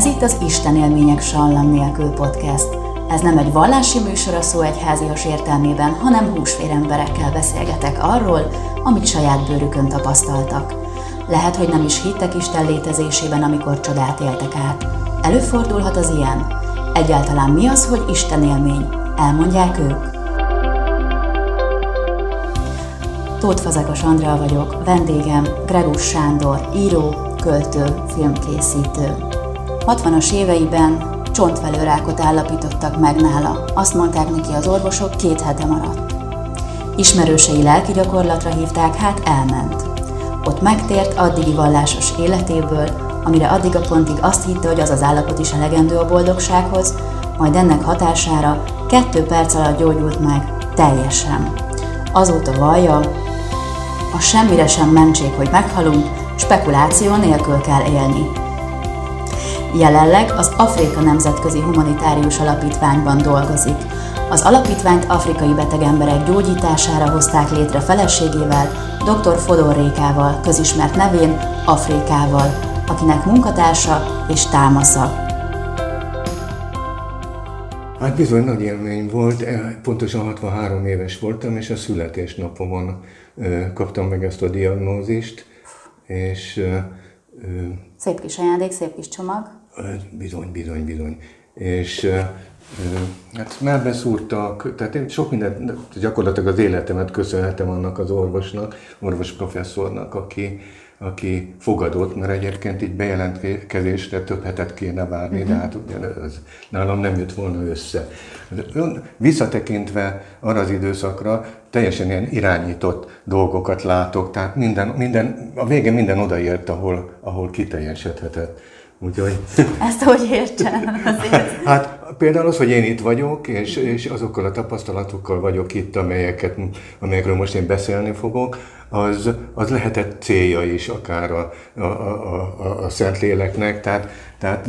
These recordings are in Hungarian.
Ez itt az Isten élmények sallam nélkül podcast. Ez nem egy vallási műsor a szó egyházias értelmében, hanem húsvér emberekkel beszélgetek arról, amit saját bőrükön tapasztaltak. Lehet, hogy nem is hittek Isten létezésében, amikor csodát éltek át. Előfordulhat az ilyen. Egyáltalán mi az, hogy Isten élmény? Elmondják ők? Tóth Fazekas Andrea vagyok, vendégem Gregus Sándor, író, költő, filmkészítő. 60-as éveiben csontvelőrákot állapítottak meg nála. Azt mondták neki az orvosok, két hete maradt. Ismerősei lelki gyakorlatra hívták, hát elment. Ott megtért addigi vallásos életéből, amire addig a pontig azt hitte, hogy az az állapot is elegendő a boldogsághoz, majd ennek hatására kettő perc alatt gyógyult meg teljesen. Azóta vallja, a semmire sem mentség, hogy meghalunk, spekuláció nélkül kell élni. Jelenleg az Afrika Nemzetközi Humanitárius Alapítványban dolgozik. Az alapítványt afrikai beteg emberek gyógyítására hozták létre feleségével, dr. Fodor Rékával, közismert nevén Afrikával, akinek munkatársa és támasza. Hát bizony nagy élmény volt, pontosan 63 éves voltam, és a születésnapomon kaptam meg ezt a diagnózist, és... Szép kis ajándék, szép kis csomag. Bizony, bizony, bizony. És hát már beszúrtak, tehát én sok mindent, gyakorlatilag az életemet köszönhetem annak az orvosnak, orvos professzornak, aki, aki fogadott, mert egyébként így bejelentkezésre több hetet kéne várni, de hát ugye ez nálam nem jött volna össze. Visszatekintve arra az időszakra teljesen ilyen irányított dolgokat látok, tehát minden, minden, a végén minden odaért, ahol, ahol kiteljesedhetett. Úgyhogy... Ezt hogy értsem? Azért. Hát például az, hogy én itt vagyok, és, és azokkal a tapasztalatokkal vagyok itt, amelyeket, amelyekről most én beszélni fogok, az, az lehetett célja is akár a, a, a, a, a Szentléleknek, tehát, tehát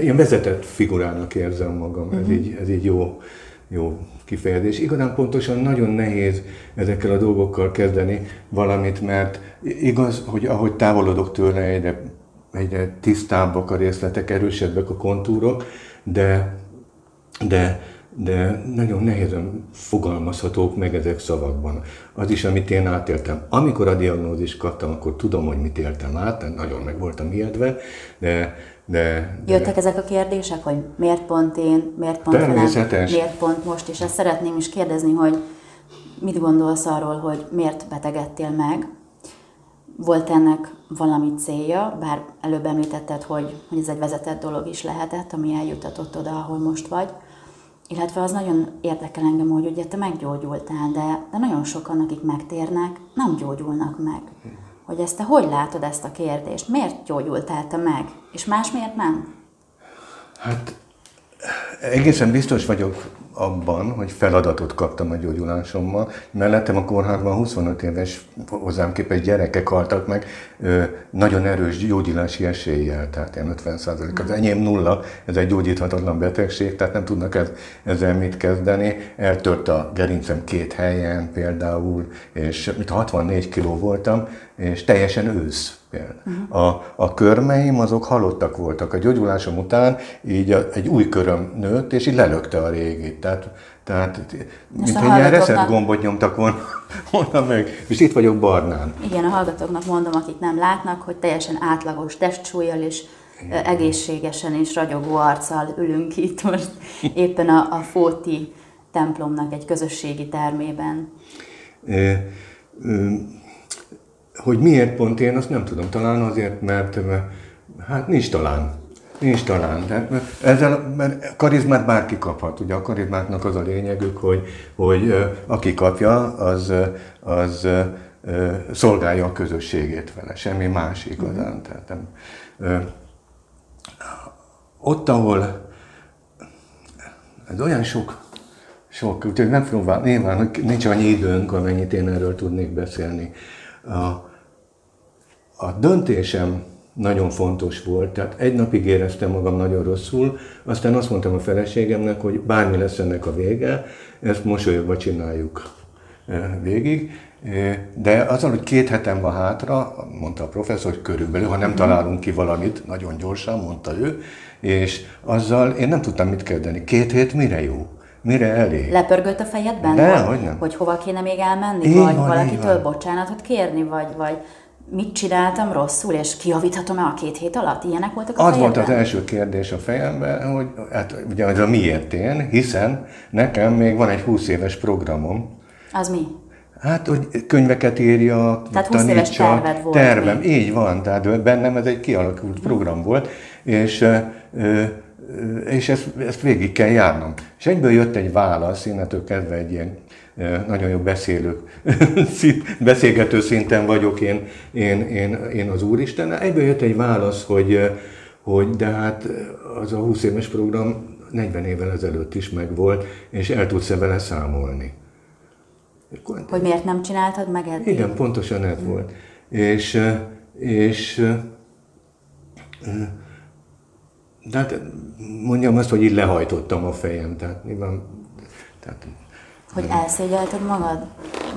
én vezetett figurának érzem magam, uh-huh. ez, mhm. így, ez így jó, jó kifejezés. Igazán pontosan nagyon nehéz ezekkel a dolgokkal kezdeni valamit, mert igaz, hogy ahogy távolodok tőle, egyre egyre tisztábbak a részletek, erősebbek a kontúrok, de, de, de nagyon nehézen fogalmazhatók meg ezek szavakban. Az is, amit én átéltem. Amikor a diagnózist kaptam, akkor tudom, hogy mit éltem át, nagyon meg voltam ijedve, de, de, de... Jöttek ezek a kérdések, hogy miért pont én, miért pont velem, miért pont most, és ezt szeretném is kérdezni, hogy mit gondolsz arról, hogy miért betegedtél meg, volt ennek valami célja, bár előbb említetted, hogy, hogy ez egy vezetett dolog is lehetett, ami eljutatott oda, ahol most vagy. Illetve az nagyon érdekel engem, hogy ugye te meggyógyultál, de, de nagyon sokan, akik megtérnek, nem gyógyulnak meg. Hogy ezt te hogy látod ezt a kérdést? Miért gyógyultál te meg? És más miért nem? Hát egészen biztos vagyok abban, hogy feladatot kaptam a gyógyulásommal. Mellettem a kórházban 25 éves hozzám képest gyerekek haltak meg nagyon erős gyógyulási eséllyel, tehát ilyen 50 százalék. Az enyém nulla, ez egy gyógyíthatatlan betegség, tehát nem tudnak ez, ezzel mit kezdeni. Eltört a gerincem két helyen például, és mit 64 kiló voltam, és teljesen ősz A, a körmeim azok halottak voltak. A gyógyulásom után így a, egy új köröm nőtt, és így lelökte a régit. Tehát, tehát mint hogy ilyen reszett gombot nyomtak volna, volna meg. És itt vagyok barnán. Igen, a hallgatóknak mondom, akik nem látnak, hogy teljesen átlagos testsúlyjal és Igen. egészségesen és ragyogó arccal ülünk itt most éppen a, a Fóti templomnak egy közösségi termében. E, e, hogy miért pont én, azt nem tudom. Talán azért, mert hát nincs talán. Nincs talán. Tehát, mert ezzel mert karizmát bárki kaphat. Ugye a karizmáknak az a lényegük, hogy, hogy aki kapja, az, az szolgálja a közösségét vele. Semmi más igazán. Tehát, nem, ott, ahol ez olyan sok, sok, úgyhogy nem fogom, nyilván nincs annyi időnk, amennyit én erről tudnék beszélni. A döntésem nagyon fontos volt, tehát egy napig éreztem magam nagyon rosszul, aztán azt mondtam a feleségemnek, hogy bármi lesz ennek a vége, ezt mosolyogva csináljuk. végig. De azzal, hogy két hetem van hátra, mondta a professzor, hogy körülbelül, ha nem mhm. találunk ki valamit, nagyon gyorsan, mondta ő, és azzal én nem tudtam mit kezdeni. Két hét mire jó? Mire elég? Lepörgött a fejedben? De, hogy, hogy nem. Hogy hova kéne még elmenni? Így vagy van, valakitől bocsánatot kérni? Vagy, vagy mit csináltam rosszul, és kiavíthatom-e a két hét alatt? Ilyenek voltak a Az volt az első kérdés a fejemben, hogy hát ugye az a miért én, hiszen nekem még van egy 20 éves programom. Az mi? Hát, hogy könyveket írja, Tehát 20 éves terved volt. Tervem, még. így van, tehát bennem ez egy kialakult program volt, és, és ezt, ezt végig kell járnom. És egyből jött egy válasz, innentől kezdve egy ilyen nagyon jó beszélő, beszélgető szinten vagyok én, én, én, én az Úristen. Egyből jött egy válasz, hogy, hogy de hát az a 20 éves program 40 évvel ezelőtt is megvolt, és el tudsz-e vele számolni. Hogy miért nem csináltad meg eddig? Igen, pontosan ez volt. És, és de hát mondjam azt, hogy így lehajtottam a fejem. Tehát nyilván, tehát, hogy elszégyelted magad?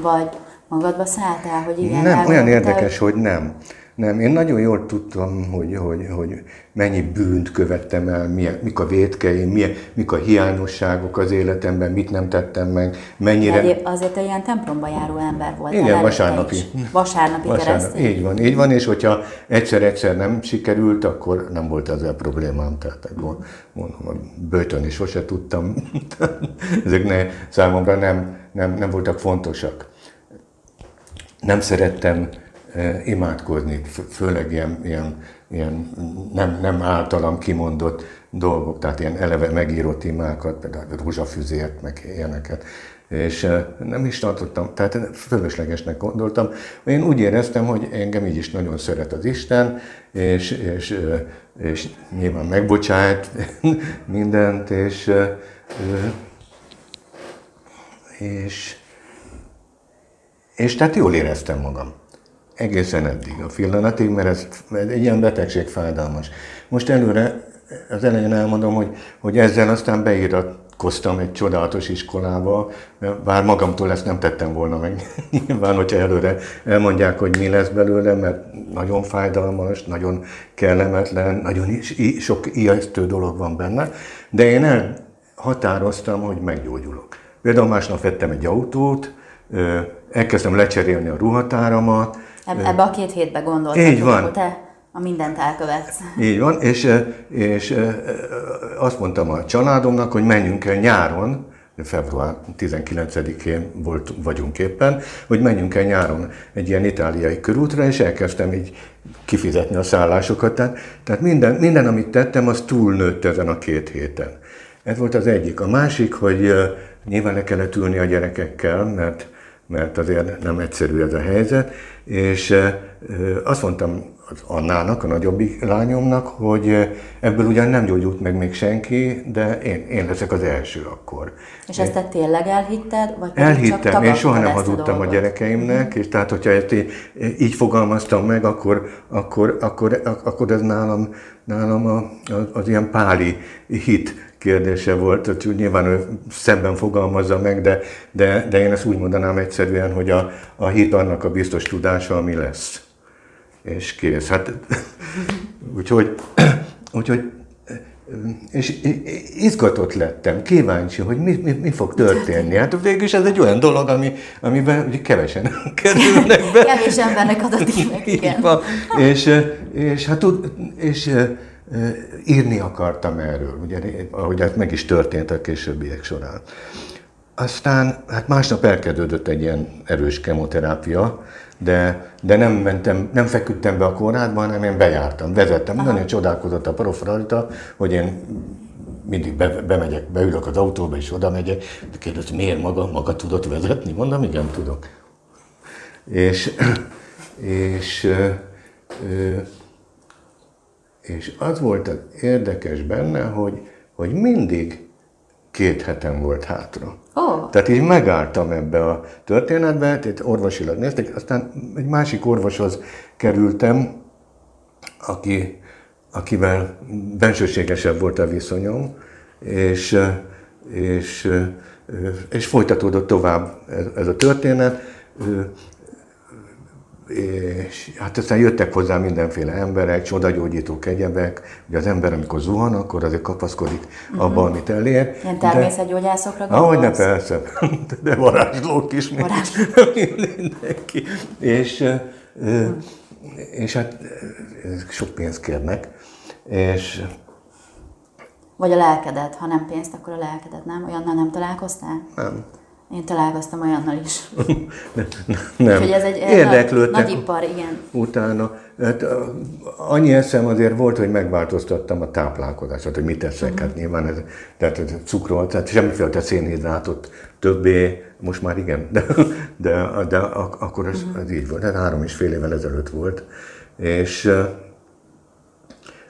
Vagy magadba szálltál, hogy igen, Nem, olyan érdekes, hogy nem. Nem, én nagyon jól tudtam, hogy, hogy, hogy mennyi bűnt követtem el, milyen, mik a védkeim, milyen, mik a hiányosságok az életemben, mit nem tettem meg, mennyire... Egyéb azért egy ilyen templomba járó ember volt. Igen, vasárnapi. Vasárnapi, vasárnapi Így van, így van, és hogyha egyszer-egyszer nem sikerült, akkor nem volt ezzel problémám. Tehát mondom, a bőtön is sose tudtam. Ezek ne, számomra nem, nem, nem voltak fontosak. Nem szerettem imádkozni, főleg ilyen, ilyen, ilyen nem, nem általam kimondott dolgok, tehát ilyen eleve megírott imákat, például rózsafüzért, meg ilyeneket. És nem is tartottam, tehát fölöslegesnek gondoltam. Én úgy éreztem, hogy engem így is nagyon szeret az Isten, és, és, és nyilván megbocsájt mindent, és, és, és tehát jól éreztem magam egészen eddig, a pillanatig, mert ez, egy ilyen betegség fájdalmas. Most előre, az elején elmondom, hogy, hogy ezzel aztán beiratkoztam egy csodálatos iskolába, bár magamtól ezt nem tettem volna meg. Nyilván, hogyha előre elmondják, hogy mi lesz belőle, mert nagyon fájdalmas, nagyon kellemetlen, nagyon sok ijesztő dolog van benne, de én elhatároztam, hogy meggyógyulok. Például másnap vettem egy autót, elkezdtem lecserélni a ruhatáramat, Ebbe a két hétbe gondoltam, Így van. hogy te a mindent elkövetsz. Így van, és, és azt mondtam a családomnak, hogy menjünk el nyáron, február 19-én volt, vagyunk éppen, hogy menjünk el nyáron egy ilyen itáliai körútra, és elkezdtem így kifizetni a szállásokat. Tehát, tehát minden, minden, amit tettem, az túlnőtt ezen a két héten. Ez volt az egyik. A másik, hogy nyilván le kellett ülni a gyerekekkel, mert mert azért nem egyszerű ez a helyzet, és azt mondtam az Annának, a nagyobbik lányomnak, hogy ebből ugyan nem gyógyult meg még senki, de én, én leszek az első akkor. És ezt te tényleg elhitted? Vagy Elhittem, csak én soha nem hazudtam a, a gyerekeimnek, és tehát hogyha ezt így, így fogalmaztam meg, akkor, akkor, akkor, akkor ez nálam, nálam a, az, az ilyen páli hit kérdése volt, hogy nyilván ő szemben fogalmazza meg, de, de, de én ezt úgy mondanám egyszerűen, hogy a, a hit annak a biztos tudása, ami lesz. És kész. Hát, úgyhogy, úgyhogy és izgatott lettem, kíváncsi, hogy mi, mi, mi fog történni. Hát végül is ez egy olyan dolog, ami, amiben ugye kevesen kerülnek be. Kevés embernek adott igen. És, és, hát, és írni akartam erről, ugye, ahogy ez meg is történt a későbbiek során. Aztán, hát másnap elkezdődött egy ilyen erős kemoterápia, de, de nem mentem, nem feküdtem be a kórházba, hanem én bejártam, vezettem. Aha. Nagyon csodálkozott a prof rajta, hogy én mindig be, bemegyek, beülök az autóba, és oda megyek. De kérdezi, miért maga, maga tudott vezetni? Mondom, igen, tudok. És, és és az volt az érdekes benne, hogy, hogy mindig két hetem volt hátra. Oh. Tehát így megálltam ebbe a történetbe, tehát orvosilag néztek, aztán egy másik orvoshoz kerültem, aki, akivel bensőségesebb volt a viszonyom, és, és és folytatódott tovább ez a történet, és hát aztán jöttek hozzá mindenféle emberek, csodagyógyítók, egyebek. Ugye az ember, amikor zuhan, akkor azért kapaszkodik uh-huh. abba, amit elér. Ilyen természetgyógyászokra gondolsz? Ahogy ne, persze. De varázslók is. Varázslók. Mindenki. És, uh-huh. és hát sok pénzt kérnek. És vagy a lelkedet, ha nem pénzt, akkor a lelkedet, nem? Olyannal nem találkoztál? Nem. Én találkoztam olyannal is. nem. Úgyhogy ez egy Érdeklődtem. nagy ipar, igen. Utána. Hát, annyi eszem azért volt, hogy megváltoztattam a táplálkozást, hogy mit teszek. Uh-huh. Hát nyilván ez, tehát cukrot, tehát semmiféle szénhidrátot többé, most már igen, de, de, de akkor ez, uh-huh. ez így volt. Hát három és fél évvel ezelőtt volt. És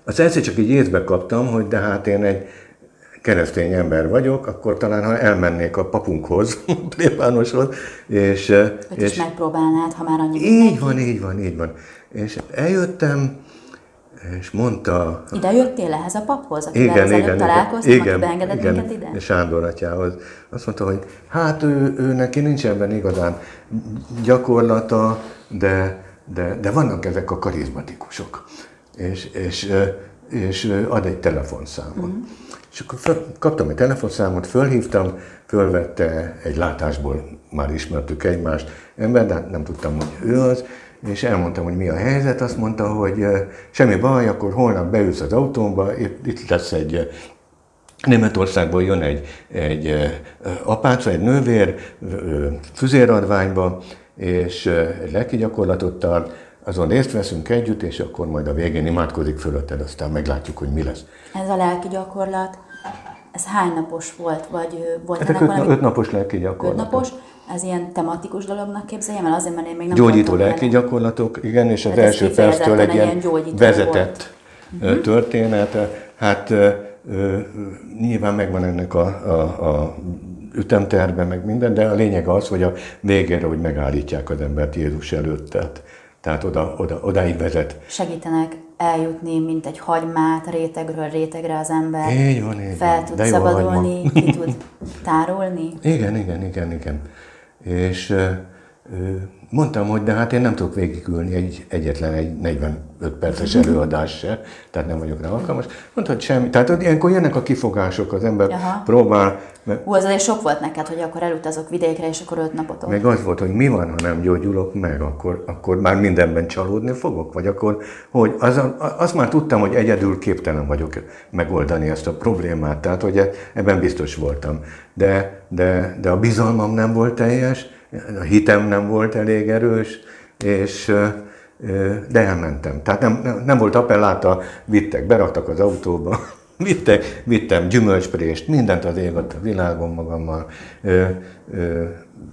az egyszer csak így észbe kaptam, hogy de hát én egy keresztény ember vagyok, akkor talán ha elmennék a papunkhoz, plébánoshoz, és... Hogy és is megpróbálnád, ha már annyi Így van, így van, így van. És eljöttem, és mondta... Ide jöttél ehhez a paphoz, akivel igen, igen, találkoztam, igen, aki beengedett igen, minket ide? Sándor atyához. Azt mondta, hogy hát ő, ő neki nincs ebben igazán gyakorlata, de, de, de vannak ezek a karizmatikusok és, és, és ad egy telefonszámot. Mm. És akkor fel, kaptam egy telefonszámot, fölhívtam, fölvette egy látásból, már ismertük egymást ember, de nem tudtam, hogy ő az, és elmondtam, hogy mi a helyzet, azt mondta, hogy semmi baj, akkor holnap beülsz az autómba, itt lesz egy Németországból jön egy, egy apáca, egy nővér füzéradványba, és egy lelki gyakorlatot tart, azon részt veszünk együtt, és akkor majd a végén imádkozik fölötted, aztán meglátjuk, hogy mi lesz. Ez a lelki gyakorlat, ez hány napos volt, vagy volt hát ennek öt, valami... öt napos lelki gyakorlat. Öt napos, ez ilyen tematikus dolognak képzeljem el, azért, mert én még nem Gyógyító lelki benne. gyakorlatok, igen, és az hát első perctől egy ilyen vezetett volt. Mhm. történet. Hát nyilván megvan ennek a, a, a ütemterve, meg minden, de a lényeg az, hogy a végére, hogy megállítják az embert Jézus előtt. Tehát tehát oda, oda, odáig vezet. Segítenek eljutni, mint egy hagymát rétegről rétegre az ember. Így van, így Fel tud szabadulni, ki tud tárolni. Igen, igen, igen, igen. És mondtam, hogy de hát én nem tudok végigülni egy, egyetlen egy 45 perces előadás se, tehát nem vagyok rá alkalmas. Mondta, hogy semmi. Tehát ilyenkor jönnek a kifogások, az ember Aha. próbál. Mert... Hú, az azért sok volt neked, hogy akkor elutazok vidékre, és akkor öt napot Meg az volt, hogy mi van, ha nem gyógyulok meg, akkor, akkor már mindenben csalódni fogok, vagy akkor, hogy az, azt már tudtam, hogy egyedül képtelen vagyok megoldani ezt a problémát, tehát hogy ebben biztos voltam. De, de, de a bizalmam nem volt teljes, a hitem nem volt elég erős, és de elmentem. Tehát nem, nem, nem volt appelláta, vittek, beraktak az autóba, vittek, vittem gyümölcsprést, mindent az ég a világon magammal,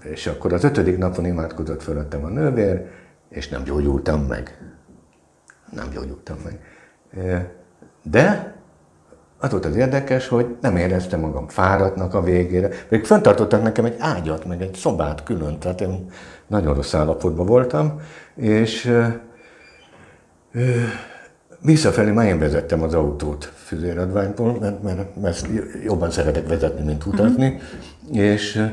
és akkor az ötödik napon imádkozott fölöttem a nővér, és nem gyógyultam meg. Nem gyógyultam meg. De az volt az érdekes, hogy nem éreztem magam fáradtnak a végére. Még föntartottak nekem egy ágyat, meg egy szobát külön, tehát én nagyon rossz állapotban voltam, és ö, ö, visszafelé már én vezettem az autót füzéradványból, mert, mert, mert jobban szeretek vezetni, mint utazni, uh-huh. és,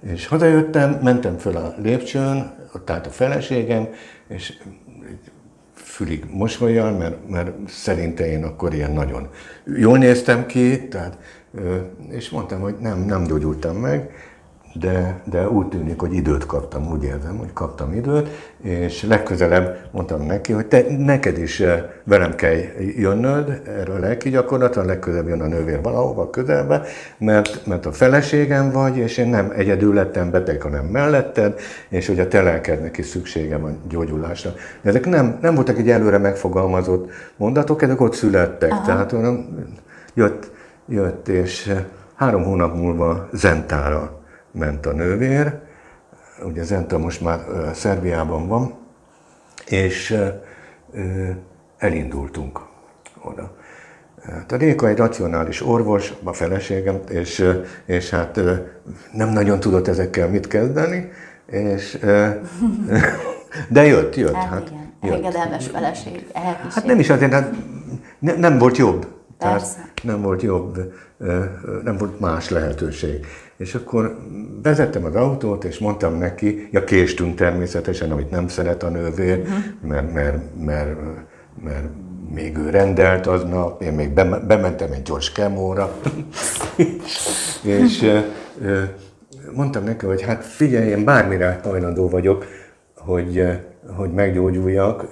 és hazajöttem, mentem föl a lépcsőn, ott állt a feleségem, és fülig mosolyjal, mert, mert szerinte én akkor ilyen nagyon jól néztem ki, tehát, és mondtam, hogy nem, nem gyógyultam meg, de, de úgy tűnik, hogy időt kaptam, úgy érzem, hogy kaptam időt, és legközelebb mondtam neki, hogy te, neked is eh, velem kell jönnöd erről a lelki gyakorlatra, legközelebb jön a nővér valahova közelbe, mert, mert a feleségem vagy, és én nem egyedül lettem beteg, hanem melletted, és hogy a te lelkednek is szüksége van gyógyulásra. De ezek nem, nem voltak egy előre megfogalmazott mondatok, ezek ott születtek. Aha. Tehát jött, jött, és eh, három hónap múlva Zentára ment a nővér, ugye Zenta most már Szerbiában van, és elindultunk oda. Hát a Réka egy racionális orvos, a feleségem, és, és hát nem nagyon tudott ezekkel mit kezdeni, és, de jött, jött. Hát, hát igen, jött. engedelmes feleség, Hát nem is azért, hát nem volt jobb. Persze. Tehát nem volt jobb, nem volt más lehetőség. És akkor vezettem az autót, és mondtam neki, ja késtünk természetesen, amit nem szeret a nővér, uh-huh. mert, mert, mert, mert még ő rendelt aznap, én még bementem egy gyors kemóra, és mondtam neki, hogy hát figyelj, én bármire hajlandó vagyok, hogy, hogy meggyógyuljak,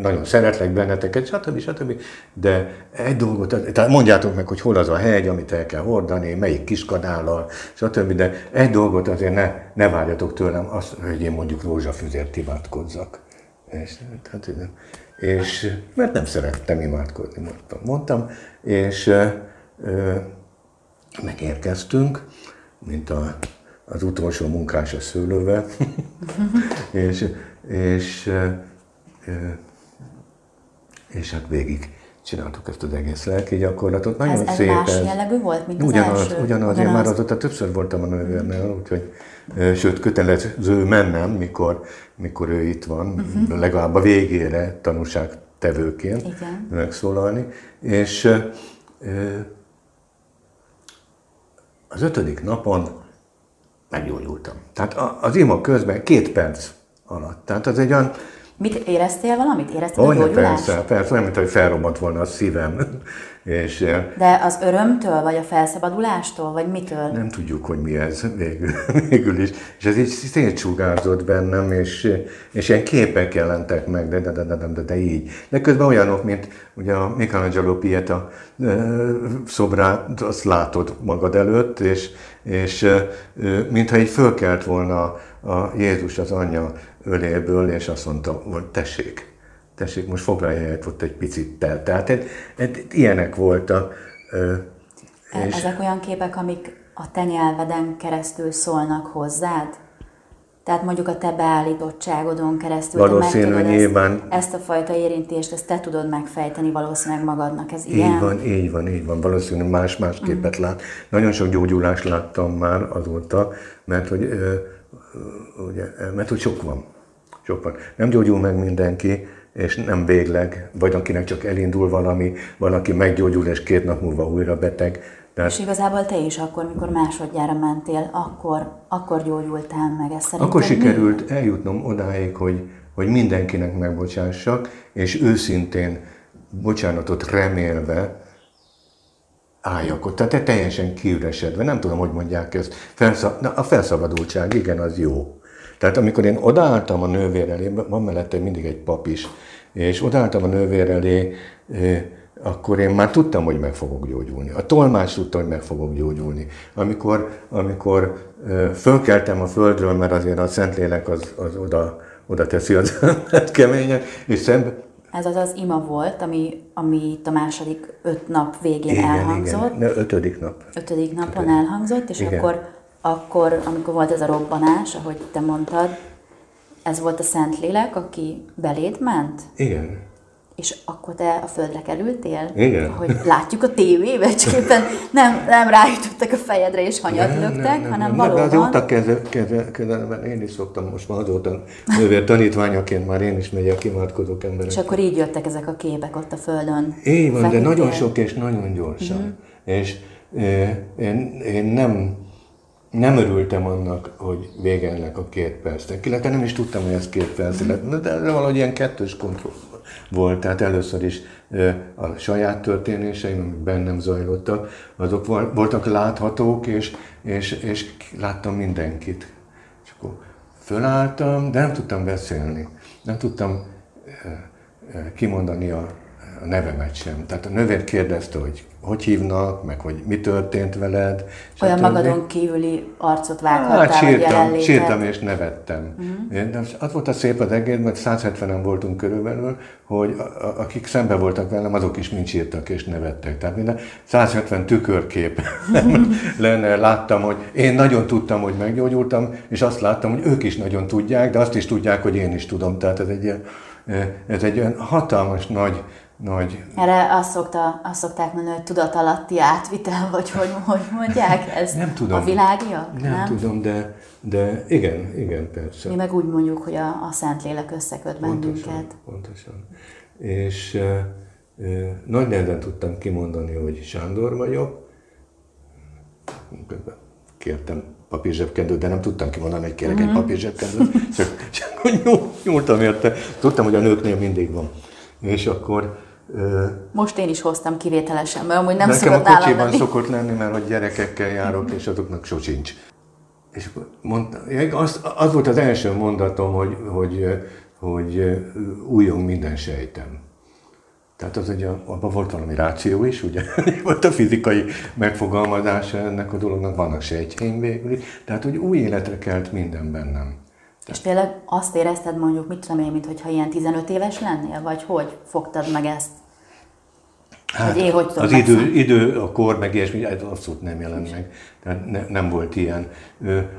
nagyon szeretlek benneteket, stb. stb. De egy dolgot, tehát mondjátok meg, hogy hol az a hegy, amit el kell hordani, melyik kiskanállal, stb. De egy dolgot azért ne, ne várjatok tőlem, azt, hogy én mondjuk rózsafüzért imádkozzak. És, tehát, és mert nem szerettem imádkozni, mondtam. mondtam és ö, megérkeztünk, mint a, az utolsó munkás a szőlővel, és, és, és hát végig csináltuk ezt az egész lelki gyakorlatot. Nagyon ez, ez szép. más ez. jellegű volt, mint ugyanaz, az első? Ugyanaz, ugyanaz. én már azóta többször voltam a nővérnél, úgyhogy sőt, kötelező mennem, mikor, mikor ő itt van, uh-huh. legalább a végére tanúságtevőként Igen. megszólalni. És az ötödik napon meggyógyultam. Tehát az ima közben két perc alatt. Tehát az egy olyan... Mit éreztél valamit? Éreztél Olyan, a persze, persze, olyan, mint hogy felrobbant volna a szívem. És, eh, De az örömtől, vagy a felszabadulástól, vagy mitől? Nem tudjuk, hogy mi ez végül, végül is. És ez így szétsugárzott bennem, és, és ilyen képek jelentek meg, de, de, de, de, de, de így. De közben olyanok, mint ugye a Michelangelo Pieta eh, szobrát, azt látod magad előtt, és, és mintha így fölkelt volna a Jézus az anyja öléből, és azt mondta, hogy tessék, tessék, most foglalj helyet ott egy picit tel. Tehát ez, ez, ilyenek voltak. És... Ezek olyan képek, amik a te nyelveden keresztül szólnak hozzád? Tehát mondjuk a te beállítottságodon keresztül valószínű, te nyilván. Ezt, ezt a fajta érintést, ezt te tudod megfejteni valószínűleg magadnak. Ez így ilyen? van, így van, így van. Valószínűleg más-más mm. képet lát. Nagyon sok gyógyulást láttam már azóta, mert hogy, ö, ugye, mert hogy sok van. Sok van. Nem gyógyul meg mindenki, és nem végleg, vagy akinek csak elindul valami, valaki meggyógyul, és két nap múlva újra beteg, tehát, és igazából te is akkor, mikor másodjára mentél, akkor, akkor gyógyultál meg. Ez akkor sikerült mi? eljutnom odáig, hogy, hogy mindenkinek megbocsássak, és őszintén bocsánatot remélve álljak ott. Tehát te teljesen kiüresedve, nem tudom, hogy mondják ezt. Felszab, na, a felszabadultság, igen, az jó. Tehát amikor én odaálltam a nővér elé, van mellette mindig egy pap is, és odaálltam a nővér elé, akkor én már tudtam, hogy meg fogok gyógyulni. A tolmács tudta, hogy meg fogok gyógyulni. Amikor, amikor fölkeltem a földről, mert azért a Szentlélek az, az oda, oda teszi az embert keményen, és szembe, ez az az ima volt, ami, ami itt a második öt nap végén igen, elhangzott. Igen, ötödik nap. Ötödik napon ötödik. elhangzott, és igen. akkor, akkor, amikor volt ez a robbanás, ahogy te mondtad, ez volt a Szentlélek, aki beléd ment? Igen. És akkor te a földre kerültél? Igen. Hogy látjuk a tévébe, csak éppen nem, nem rájutottak a fejedre és hanyat nem, nem, nem, hanem nem, valóban... De azért ott kezdve, én is szoktam most már azóta nővér tanítványaként már én is megyek, imádkozok emberek. És akkor így jöttek ezek a képek ott a földön? Így van, de nagyon sok és nagyon gyorsan. Mm-hmm. És eh, én, én nem nem örültem annak, hogy vége ennek a két percnek. Illetve nem is tudtam, hogy ez két perc de valahogy ilyen kettős kontroll volt. Tehát először is a saját történéseim, amik bennem zajlottak, azok voltak láthatók, és, és, és láttam mindenkit. És akkor fölálltam, de nem tudtam beszélni. Nem tudtam kimondani a, a nevemet sem. Tehát a nővér kérdezte, hogy hogy hívnak, meg hogy mi történt veled. Olyan magadon kívüli arcot vághattál, hát, sírtam, sírtam és nevettem. Uh-huh. De az volt a szép az egész, mert 170-en voltunk körülbelül, hogy a, a, akik szembe voltak velem, azok is mind sírtak és nevettek. Tehát minden 170 tükörkép lenne, láttam, hogy én nagyon tudtam, hogy meggyógyultam, és azt láttam, hogy ők is nagyon tudják, de azt is tudják, hogy én is tudom. Tehát ez egy, ez egy olyan hatalmas nagy nagy... Erre azt, szokta, azt szokták mondani, hogy tudatalatti átvitel, vagy hogy, hogy mondják ez? Nem tudom. A világia? Nem, nem tudom, de, de igen, igen, persze. Mi meg úgy mondjuk, hogy a, a Szentlélek összeköt pontosan, bennünket. Pontosan. És e, Nagy nehezen tudtam kimondani, hogy Sándor vagyok. Kértem papírzsebkendőt, de nem tudtam kimondani, hogy kérek uh-huh. egy mhm. papírzsebkendőt, csak, csak nyúltam érte. Tudtam, hogy a nőknél mindig van. És akkor most én is hoztam kivételesen, mert amúgy nem Nekem szokott a kocsiban lenni. szokott lenni, mert hogy gyerekekkel járok, és azoknak sosincs. És mondta, az, az volt az első mondatom, hogy, hogy, hogy újjong minden sejtem. Tehát az, hogy abban volt valami ráció is, ugye? volt a fizikai megfogalmazása ennek a dolognak, vannak sejtjeim végül Tehát, hogy új életre kelt minden bennem. És tényleg azt érezted mondjuk, mit tudom én, mintha ilyen 15 éves lennél, vagy hogy fogtad meg ezt? Hát, én hogy az idő, idő, a kor, meg ilyesmi, ez abszolút nem jelent meg. Tehát ne, nem volt ilyen.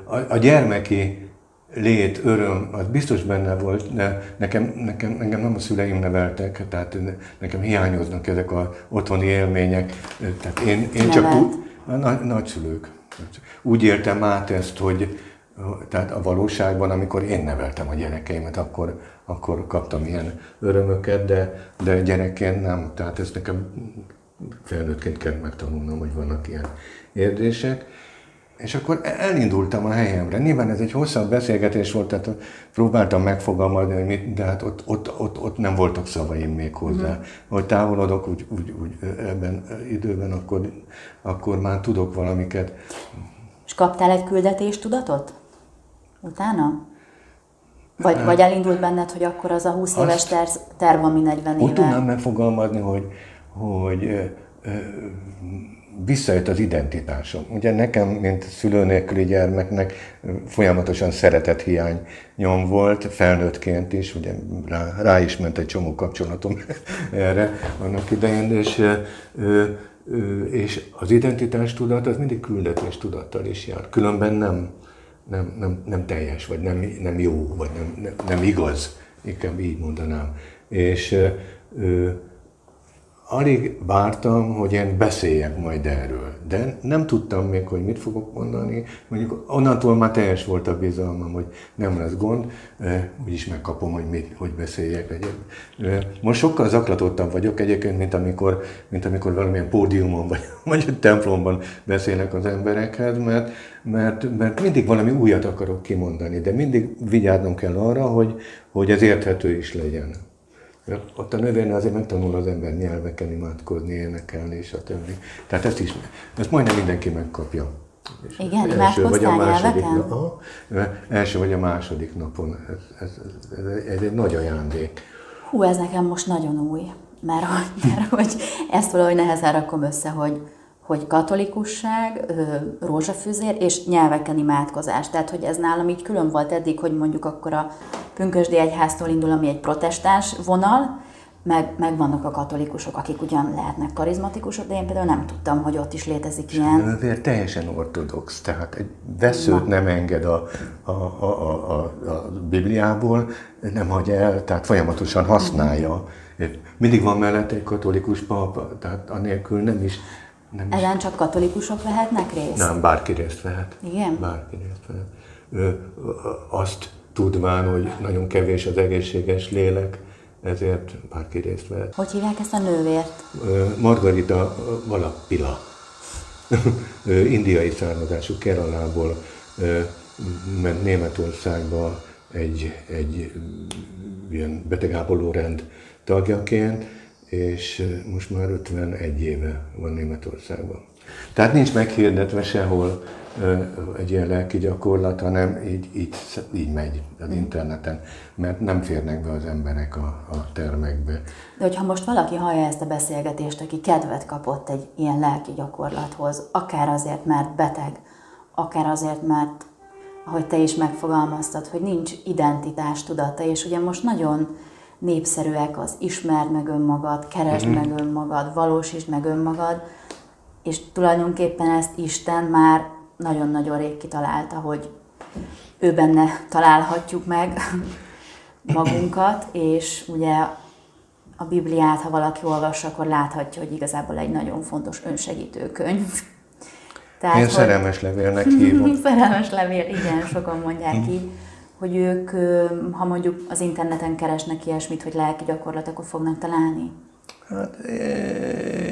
A, a gyermeki lét, öröm, az biztos benne volt, de nekem, nekem, engem nem a szüleim neveltek, tehát nekem hiányoznak ezek az otthoni élmények. Tehát én, én csak úgy, a nagy, nagyszülők. Úgy éltem át ezt, hogy, tehát a valóságban, amikor én neveltem a gyerekeimet, akkor, akkor kaptam ilyen örömöket, de, de gyerekként nem. Tehát ezt nekem felnőttként kell megtanulnom, hogy vannak ilyen érzések. És akkor elindultam a helyemre. Nyilván ez egy hosszabb beszélgetés volt, tehát próbáltam megfogalmazni, hogy mit, de hát ott, ott, ott, ott nem voltak szavaim még hozzá. Mm. Hogy távolodok úgy, úgy, úgy ebben időben, akkor, akkor már tudok valamiket. És kaptál egy küldetés tudatot? Utána? Vagy, vagy elindult benned, hogy akkor az a 20 éves terv, terv ami 40 éve? Úgy tudnám megfogalmazni, hogy, hogy ö, ö, visszajött az identitásom. Ugye nekem, mint szülő nélküli gyermeknek folyamatosan szeretet hiányom volt, felnőttként is, ugye rá, rá is ment egy csomó kapcsolatom erre annak idején, és, és az identitás tudat az mindig küldetés tudattal is jár. Különben nem, nem, nem, nem teljes, vagy nem, nem jó, vagy nem, nem, nem igaz, inkább így mondanám. És ö, alig vártam, hogy én beszéljek majd erről. De nem tudtam még, hogy mit fogok mondani. Mondjuk onnantól már teljes volt a bizalmam, hogy nem lesz gond, úgyis megkapom, hogy, mit, hogy beszéljek. Egyéb. Most sokkal zaklatottabb vagyok egyébként, mint amikor, mint amikor valamilyen pódiumon vagy, vagy egy templomban beszélnek az emberekhez, mert, mert, mert mindig valami újat akarok kimondani, de mindig vigyáznom kell arra, hogy, hogy ez érthető is legyen. Ott a növénynél azért megtanul az ember nyelveken imádkozni, énekelni többi. Tehát ezt is, ezt majdnem mindenki megkapja. És Igen, első vagy a második, aha, első vagy a második napon. Ez, ez, ez, ez egy nagy ajándék. Hú, ez nekem most nagyon új, mert, mert hogy ezt valahogy nehezen rakom össze, hogy, hogy katolikusság, rózsafűzér és nyelveken imádkozás. Tehát, hogy ez nálam így külön volt eddig, hogy mondjuk akkor a Pünkösdi Egyháztól indul, ami egy protestáns vonal, meg, meg vannak a katolikusok, akik ugyan lehetnek karizmatikusok, de én például nem tudtam, hogy ott is létezik ilyen. Azért teljesen ortodox, tehát egy veszőt nem enged a, a, a, a, a Bibliából, nem hagyja el, tehát folyamatosan használja. Mindig van mellette egy katolikus papa, tehát anélkül nem is nem Ezen csak katolikusok vehetnek részt? Nem, bárki részt vehet. Igen? Bárki részt vehet. Ő, azt tudván, hogy nagyon kevés az egészséges lélek, ezért bárki részt vehet. Hogy hívják ezt a nővért? Margarita Valapila. Indiai származású Keralából ment Németországba egy, egy ilyen betegápoló rend tagjaként, és most már 51 éve van Németországban. Tehát nincs meghirdetve sehol egy ilyen lelki gyakorlat, hanem így, így, így megy az interneten, mert nem férnek be az emberek a, a termekbe. De hogyha most valaki hallja ezt a beszélgetést, aki kedvet kapott egy ilyen lelki gyakorlathoz, akár azért, mert beteg, akár azért, mert ahogy te is megfogalmaztad, hogy nincs identitás tudata, és ugye most nagyon népszerűek az ismerd meg önmagad, keresd mm-hmm. meg önmagad, valósítsd meg önmagad, és tulajdonképpen ezt Isten már nagyon-nagyon rég kitalálta, hogy ő benne találhatjuk meg magunkat, és ugye a Bibliát, ha valaki olvassa, akkor láthatja, hogy igazából egy nagyon fontos önsegítő könyv. Tehát, Én szerelmes levélnek hívom. szerelmes levél, igen, sokan mondják mhm. Hogy ők, ha mondjuk az interneten keresnek ilyesmit, hogy lelki gyakorlat, akkor fognak találni? Hát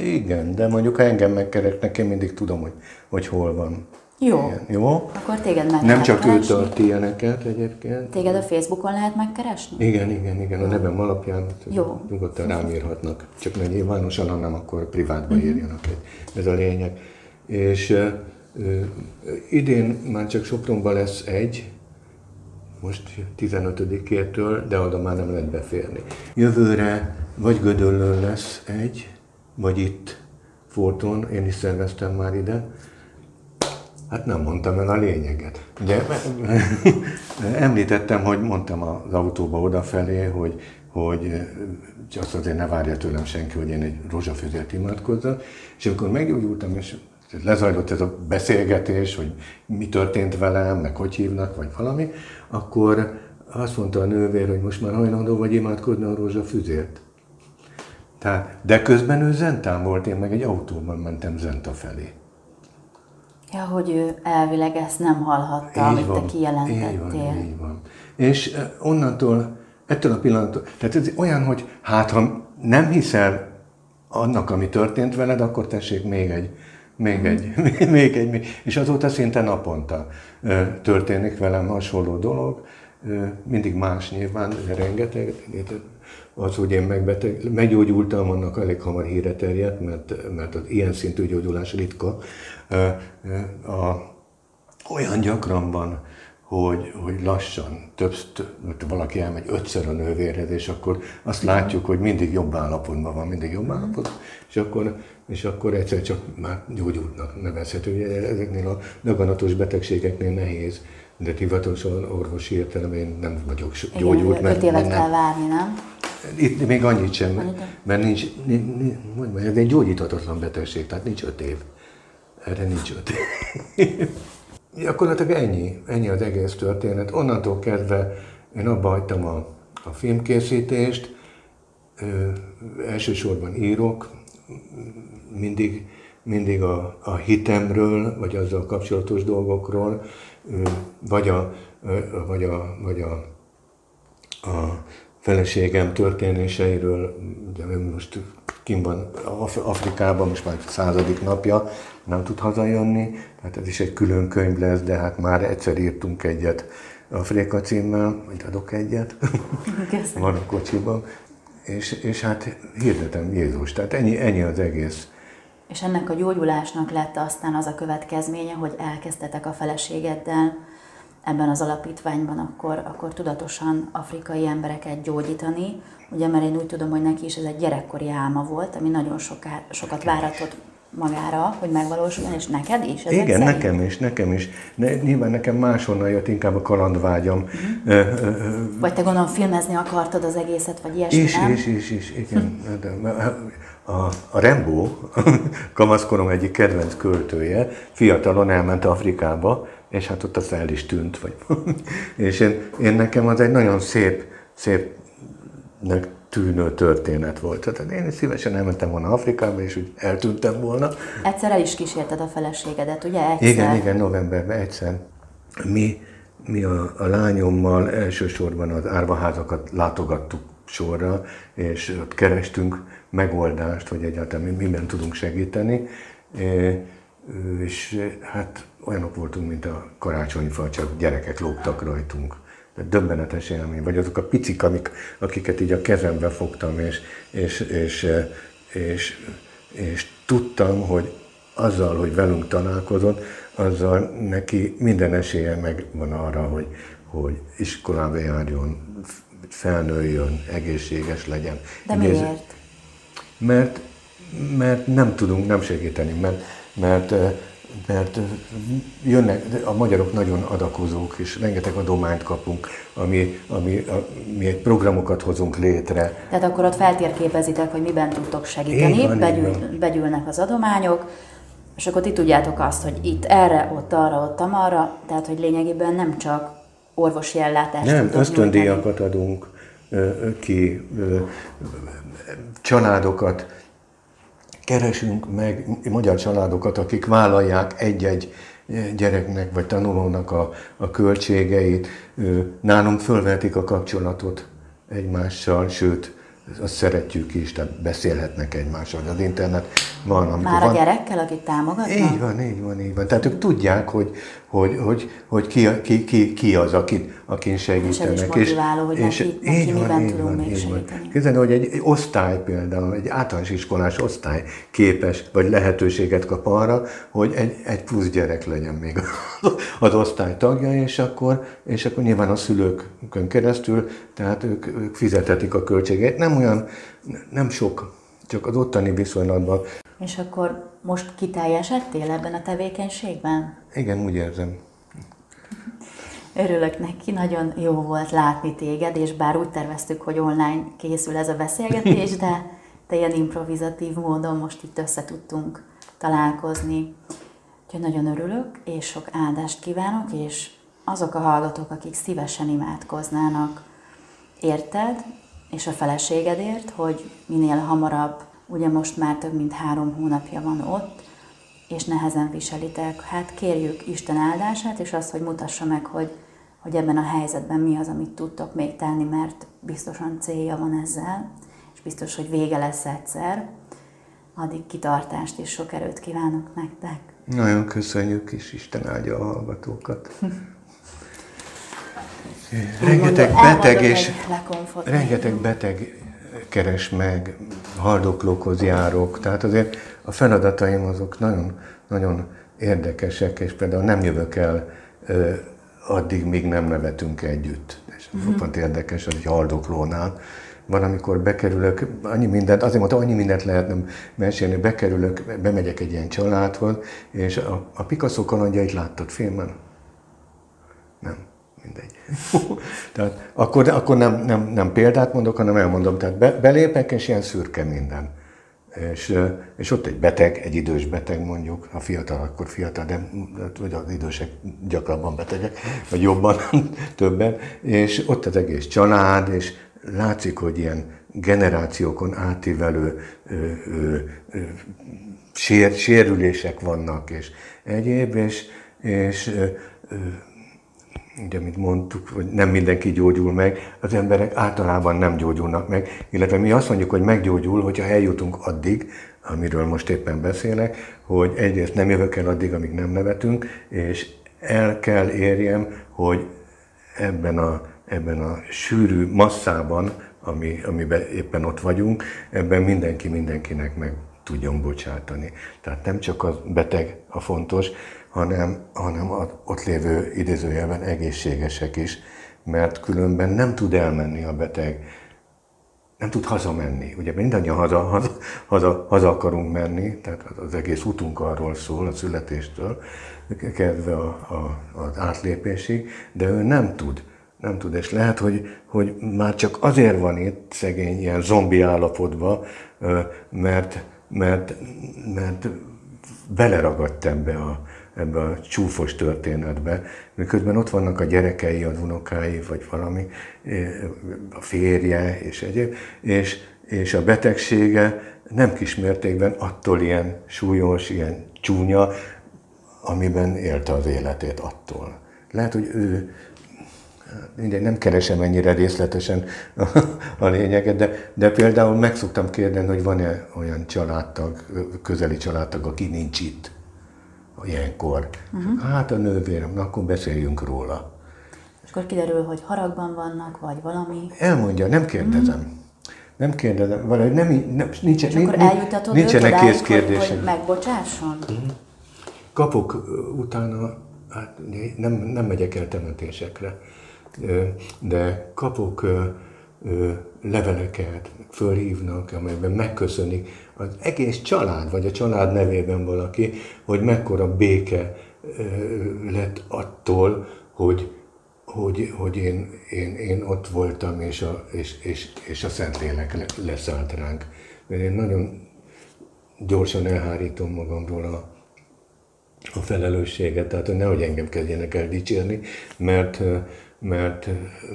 igen, de mondjuk ha engem megkeresnek, én mindig tudom, hogy, hogy hol van. Jó. Igen, jó? Akkor téged meg Nem csak ő keresni. tart ilyeneket egyébként. Téged a Facebookon lehet megkeresni? Igen, igen, igen, a nevem alapján Jó. nyugodtan rám írhatnak. Csak ne nyilvánosan, hanem akkor privátba Mhm. írjanak egy. Ez a lényeg. És ö, ö, idén már csak Sopronban lesz egy, most 15-től, de oda már nem lehet beférni. Jövőre vagy Gödöllön lesz egy, vagy itt Forton, én is szerveztem már ide. Hát nem mondtam el a lényeget. Ugye említettem, hogy mondtam az autóba odafelé, hogy, hogy azt azért ne várja tőlem senki, hogy én egy rózsafüzért imádkozzak. És amikor meggyógyultam, és lezajlott ez a beszélgetés, hogy mi történt velem, meg hogy hívnak, vagy valami, akkor azt mondta a nővér, hogy most már hajlandó vagy imádkozni a rózsafüzért. Tehát, de közben ő zentán volt, én meg egy autóban mentem Zenta felé. Ja, hogy ő elvileg ezt nem hallhatta, amit te így kijelentettél. van, így van. És eh, onnantól, ettől a pillanattól, tehát ez olyan, hogy hát ha nem hiszel annak, ami történt veled, akkor tessék még egy, még egy, még egy, még, és azóta szinte naponta történik velem hasonló dolog, mindig más nyilván, rengeteg, az, hogy én megbeteg, meggyógyultam, annak elég hamar híre terjedt, mert, mert az ilyen szintű gyógyulás ritka. A, olyan gyakran van, hogy, hogy lassan, több, valaki elmegy ötször a nővérhez, és akkor azt látjuk, hogy mindig jobb állapotban van, mindig jobb állapotban, és akkor, és akkor egyszer csak már gyógyultnak nevezhető. Ezeknél a daganatos betegségeknél nehéz, de hivatalosan orvosi értelem én nem vagyok so- gyógyult, Igen, öt évet mert kell várni, nem? itt még annyit sem, Annyit? mert nincs, nincs, nincs mondjuk, ez egy gyógyíthatatlan betegség, tehát nincs öt év. Erre nincs öt év. Gyakorlatilag ennyi, ennyi az egész történet. Onnantól kezdve én abba hagytam a, a filmkészítést, ö, elsősorban írok, mindig, mindig a, a hitemről, vagy azzal kapcsolatos dolgokról, ö, vagy a, ö, vagy a, vagy a, a feleségem történéseiről, de most kim van Af- Afrikában, most már századik napja, nem tud hazajönni, tehát ez is egy külön könyv lesz, de hát már egyszer írtunk egyet Afrika címmel, vagy adok egyet, van a kocsiban, és, és hát hirdetem Jézus, tehát ennyi, ennyi az egész. És ennek a gyógyulásnak lett aztán az a következménye, hogy elkezdtetek a feleségeddel ebben az alapítványban akkor, akkor tudatosan afrikai embereket gyógyítani, ugye mert én úgy tudom, hogy neki is ez egy gyerekkori álma volt, ami nagyon soká, sokat váratott magára, hogy megvalósuljon, és neked is? ezek Igen, szerint? nekem is, nekem is. Ne, nyilván nekem máshonnan jött inkább a kalandvágyam. Mhm. Ö, ö, ö, Vagy te gondolom filmezni akartad az egészet, vagy ilyesmi, is, nem? is, is, is, igen. De, a, a Rembo, kamaszkorom egyik kedvenc költője, fiatalon elment Afrikába, és hát ott az el is tűnt. Vagy. és én, én, nekem az egy nagyon szép, szépnek tűnő történet volt. Tehát én szívesen elmentem volna Afrikába, és úgy eltűntem volna. Egyszer el is kísérted a feleségedet, ugye? Egyszer. Igen, igen, novemberben egyszer. Mi, mi a, a lányommal elsősorban az árvaházakat látogattuk sorra, és ott kerestünk megoldást, hogy egyáltalán mi miben tudunk segíteni. É, És hát olyanok voltunk, mint a karácsonyfa, csak gyerekek lógtak rajtunk. De döbbenetes élmény, vagy azok a picik, amik, akiket így a kezembe fogtam, és, és, és, és, és tudtam, hogy azzal, hogy velünk találkozott, azzal neki minden esélye megvan arra, hogy, hogy iskolába járjon, felnőjön, egészséges legyen. De Nézd, miért? Mert, mert nem tudunk nem segíteni, mert, mert, mert jönnek, a magyarok nagyon adakozók, és rengeteg adományt kapunk, ami, ami, a, mi egy programokat hozunk létre, Tehát akkor ott feltérképezitek, hogy miben tudtok segíteni, Így van, így begyűl, van. begyűlnek az adományok, és akkor ti tudjátok azt, hogy itt erre, ott arra, ott amarra, tehát hogy lényegében nem csak orvosi ellátást Nem, ösztöndíjakat adunk ki, családokat keresünk meg, magyar családokat, akik vállalják egy-egy gyereknek vagy tanulónak a, a költségeit. Nálunk fölvetik a kapcsolatot egymással, sőt, azt szeretjük is, tehát beszélhetnek egymással, az internet van. Már a van... gyerekkel, akit támogatnak? Így van, így van, így van. Tehát ők tudják, hogy, hogy, hogy, hogy ki, ki, ki, ki az, akit, akin segítenek. És, hogy és neki, neki így van, így van, még így van. Képzeld, hogy egy osztály például, egy általános iskolás osztály képes, vagy lehetőséget kap arra, hogy egy, egy plusz gyerek legyen még az osztály tagja, és akkor, és akkor nyilván a szülőkön keresztül, tehát ők, ők fizethetik a költségeit. Nem olyan, nem sok, csak az ottani viszonylatban. És akkor most kiteljesedtél ebben a tevékenységben? Igen, úgy érzem. Örülök neki, nagyon jó volt látni téged, és bár úgy terveztük, hogy online készül ez a beszélgetés, de te ilyen improvizatív módon most itt össze tudtunk találkozni. Úgyhogy nagyon örülök, és sok áldást kívánok, és azok a hallgatók, akik szívesen imádkoznának érted, és a feleségedért, hogy minél hamarabb, ugye most már több mint három hónapja van ott, és nehezen viselitek. Hát kérjük Isten áldását, és azt, hogy mutassa meg, hogy, hogy ebben a helyzetben mi az, amit tudtok még tenni, mert biztosan célja van ezzel, és biztos, hogy vége lesz egyszer. Addig kitartást és sok erőt kívánok nektek. Nagyon köszönjük, és Isten áldja a hallgatókat. rengeteg beteg és rengeteg beteg keres meg, haldoklókhoz járok, tehát azért a feladataim azok nagyon, nagyon érdekesek, és például nem jövök el addig, míg nem nevetünk együtt. És uh-huh. érdekes az egy haldoklónál. Van, amikor bekerülök, annyi mindent, azért mondta, annyi mindent lehetne mesélni, bekerülök, bemegyek egy ilyen családhoz, és a, a Picasso kalandjait láttad filmen? Mindegy. tehát akkor, akkor nem, nem, nem példát mondok, hanem elmondom, tehát be, belépek, és ilyen szürke minden. És, és ott egy beteg, egy idős beteg mondjuk, a fiatal akkor fiatal, de vagy az idősek gyakrabban betegek, vagy jobban, többen, és ott az egész család, és látszik, hogy ilyen generációkon átívelő ö, ö, ö, sér, sérülések vannak, és egyéb, és, és ö, ö, ugye, mint mondtuk, hogy nem mindenki gyógyul meg, az emberek általában nem gyógyulnak meg, illetve mi azt mondjuk, hogy meggyógyul, hogyha eljutunk addig, amiről most éppen beszélek, hogy egyrészt nem jövök el addig, amíg nem nevetünk, és el kell érjem, hogy ebben a, ebben a sűrű masszában, ami, amiben éppen ott vagyunk, ebben mindenki mindenkinek meg tudjon bocsátani. Tehát nem csak a beteg a fontos, hanem, hanem az ott lévő idézőjelben egészségesek is, mert különben nem tud elmenni a beteg, nem tud hazamenni. Ugye mindannyian haza, haza, haza, haza akarunk menni, tehát az egész utunk arról szól, a születéstől, kezdve a, a, az átlépésig, de ő nem tud. Nem tud, és lehet, hogy, hogy már csak azért van itt szegény ilyen zombi állapotban, mert, mert, mert beleragadt ebbe a, ebbe a csúfos történetbe, miközben ott vannak a gyerekei, az unokái, vagy valami, a férje és egyéb, és, és a betegsége nem kismértékben attól ilyen súlyos, ilyen csúnya, amiben élte az életét attól. Lehet, hogy ő, mindegy, nem keresem ennyire részletesen a lényeget, de, de például meg szoktam kérdeni, hogy van-e olyan családtag, közeli családtag, aki nincs itt ilyenkor. Uh-huh. Hát a nővérem, na akkor beszéljünk róla. És akkor kiderül, hogy haragban vannak, vagy valami? Elmondja, nem kérdezem. Uh-huh. Nem kérdezem, valahogy nem, nem nincsen, És akkor eljutatod nincsenek kész kérdések. Hogy, hogy megbocsásson? Uh-huh. Kapok utána, hát nem, nem megyek el temetésekre, de kapok leveleket, fölhívnak, amelyben megköszönik az egész család, vagy a család nevében valaki, hogy mekkora béke lett attól, hogy, hogy, hogy én, én, én ott voltam, és a, és, és, és a Szentlélek leszállt ránk. Mert én nagyon gyorsan elhárítom magamról a, a felelősséget, tehát hogy nehogy engem kezdjenek el dicsérni, mert, mert,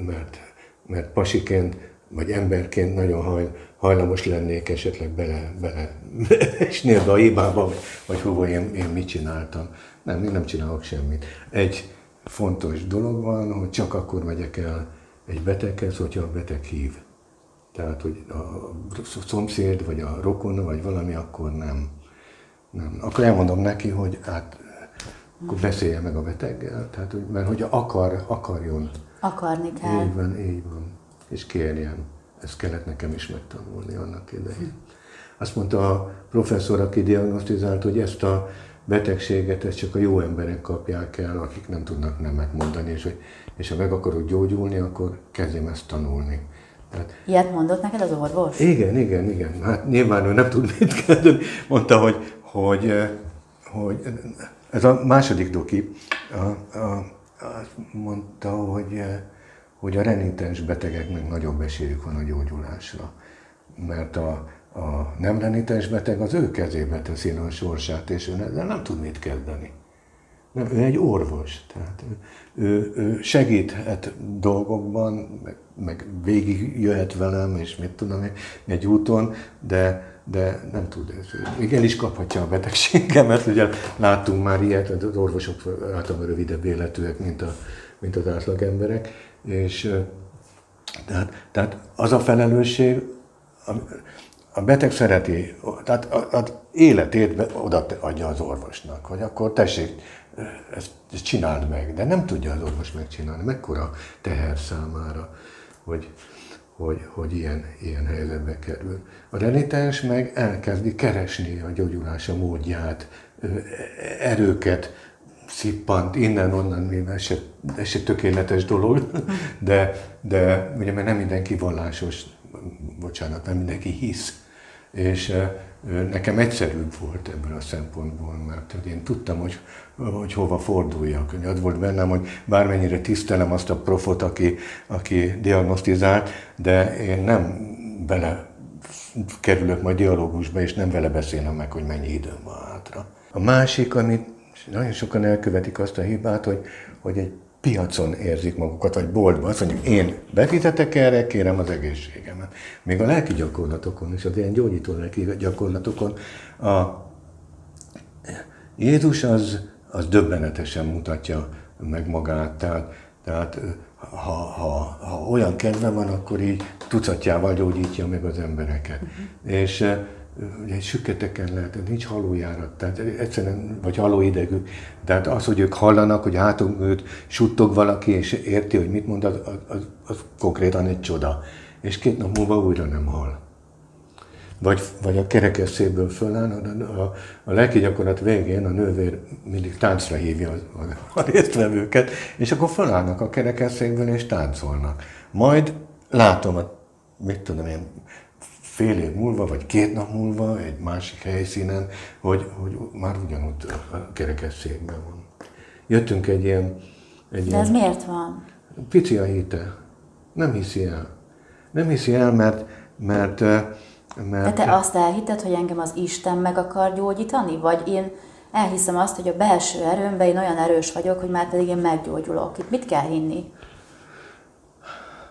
mert, mert pasiként vagy emberként nagyon haj, hajlamos lennék esetleg bele, bele esni ebbe a hibába, vagy hova én, én mit csináltam. Nem, én nem csinálok semmit. Egy fontos dolog van, hogy csak akkor megyek el egy beteghez, hogyha a beteg hív. Tehát, hogy a szomszéd, vagy a rokon, vagy valami, akkor nem. nem. Akkor elmondom neki, hogy hát akkor beszélje meg a beteggel, tehát, hogy, mert hogy akar, akarjon. Akarni kell. Így van, így van. És kérjen. Ezt kellett nekem is megtanulni annak idején. Azt mondta a professzor, aki diagnosztizált, hogy ezt a betegséget ezt csak a jó emberek kapják el, akik nem tudnak nemet mondani, és, hogy, és ha meg akarok gyógyulni, akkor kezdjem ezt tanulni. Tehát, Ilyet mondott neked az orvos? Igen, igen, igen. Hát nyilván ő nem tud mit kezdeni. Mondta, hogy, hogy, hogy ez a második doki, a, a, azt mondta, hogy, hogy a renitens betegeknek nagyobb esélyük van a gyógyulásra. Mert a, a nem renitens beteg az ő kezébe teszi a sorsát, és ő ezzel nem tud mit kezdeni. Nem, ő egy orvos, tehát ő, ő, ő segíthet dolgokban, meg, meg végig jöhet velem, és mit tudom én, egy úton, de, de nem tud. Még el is kaphatja a betegségemet, ugye láttunk már ilyet, az orvosok általában rövidebb életűek, mint, a, mint az átlag emberek, és tehát, tehát az a felelősség, a beteg szereti, tehát az életét oda adja az orvosnak, hogy akkor tessék, ezt, ezt csináld meg, de nem tudja az orvos megcsinálni. Mekkora teher számára, hogy, hogy, hogy ilyen, ilyen helyzetbe kerül. A renitens meg elkezdi keresni a gyógyulása módját, erőket, szippant innen-onnan, ez se, ez se tökéletes dolog, de, de ugye mert nem mindenki vallásos, bocsánat, nem mindenki hisz és nekem egyszerűbb volt ebből a szempontból, mert én tudtam, hogy, hogy hova forduljak. Az volt bennem, hogy bármennyire tisztelem azt a profot, aki, aki diagnosztizált, de én nem vele kerülök majd dialógusba, és nem vele beszélem meg, hogy mennyi időm van hátra. A másik, amit nagyon sokan elkövetik azt a hibát, hogy, hogy egy piacon érzik magukat, vagy boltban. Azt mondjuk, én befizetek erre, kérem az egészségemet. Még a lelki gyakorlatokon is, az ilyen gyógyító lelki gyakorlatokon a Jézus az, az döbbenetesen mutatja meg magát, tehát, tehát ha, ha, ha olyan kedve van, akkor így tucatjával gyógyítja meg az embereket. Uh-huh. És ugye süketeken lehet, nincs halójárat, tehát egyszerűen, vagy halóidegük. Tehát az, hogy ők hallanak, hogy hátunk őt suttog valaki, és érti, hogy mit mond, az, az, az konkrétan egy csoda. És két nap múlva újra nem hall. Vagy, vagy a kerekesszéből föláll, a, a, a lelki gyakorlat végén a nővér mindig táncra hívja a, a résztvevőket, és akkor fölállnak a kerekesszékből és táncolnak. Majd látom, a, mit tudom én, fél év múlva, vagy két nap múlva egy másik helyszínen, hogy, hogy már ugyanúgy a kerekesszékben van. Jöttünk egy ilyen... Egy De ez ilyen, miért van? Pici a hite. Nem hiszi el. Nem hiszi el, mert, mert mert... De te azt elhited, hogy engem az Isten meg akar gyógyítani? Vagy én elhiszem azt, hogy a belső erőmben én olyan erős vagyok, hogy már pedig én meggyógyulok. Itt mit kell hinni?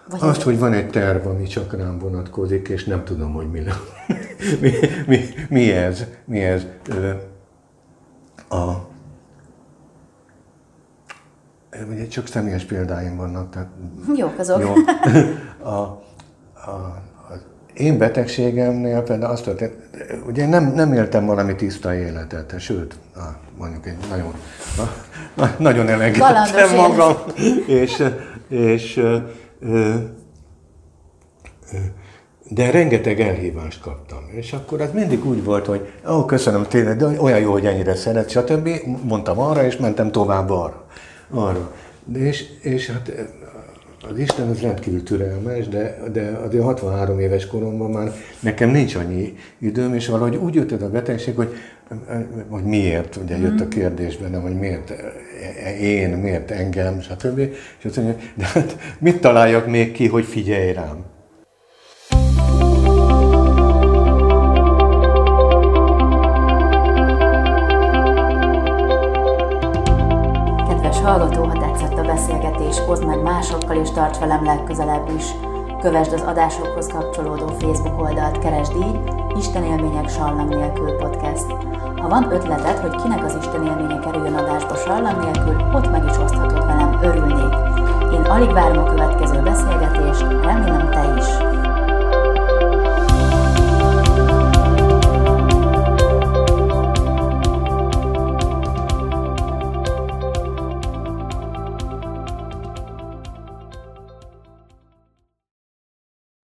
Vagy Azt, hogy van egy terv, ami csak rám vonatkozik, és nem tudom, hogy mi, mi, mi, mi ez. Mi ez. A, ugye csak személyes példáim vannak. Tehát, Jók azok. Jó. A, a, az én betegségemnél például azt történt, ugye nem, nem éltem valami tiszta életet, sőt, mondjuk egy nagyon, nagyon elengedtem magam, és, és de rengeteg elhívást kaptam. És akkor az mindig úgy volt, hogy ó, oh, köszönöm tényleg, de olyan jó, hogy ennyire szeret, stb. Mondtam arra, és mentem tovább arra. arra. De és, és hát az Isten az rendkívül türelmes, de, de azért 63 éves koromban már nekem nincs annyi időm, és valahogy úgy jött a betegség, hogy, hogy miért, ugye jött a mm. kérdés bennem, hogy miért én, miért engem, stb. És azt mondja, de hát mit találjak még ki, hogy figyelj rám. Kedves hallgató, ha tetszett a beszélgetés, hozd meg másokkal és tarts velem legközelebb is. Kövesd az adásokhoz kapcsolódó Facebook oldalt, keresd így Isten élmények sallang nélkül podcast. Ha van ötleted, hogy kinek az Isten élménye kerüljön adásba sallang nélkül, ott meg is oszthatod velem, örülnék. Én alig várom a következő beszélgetést, remélem te is.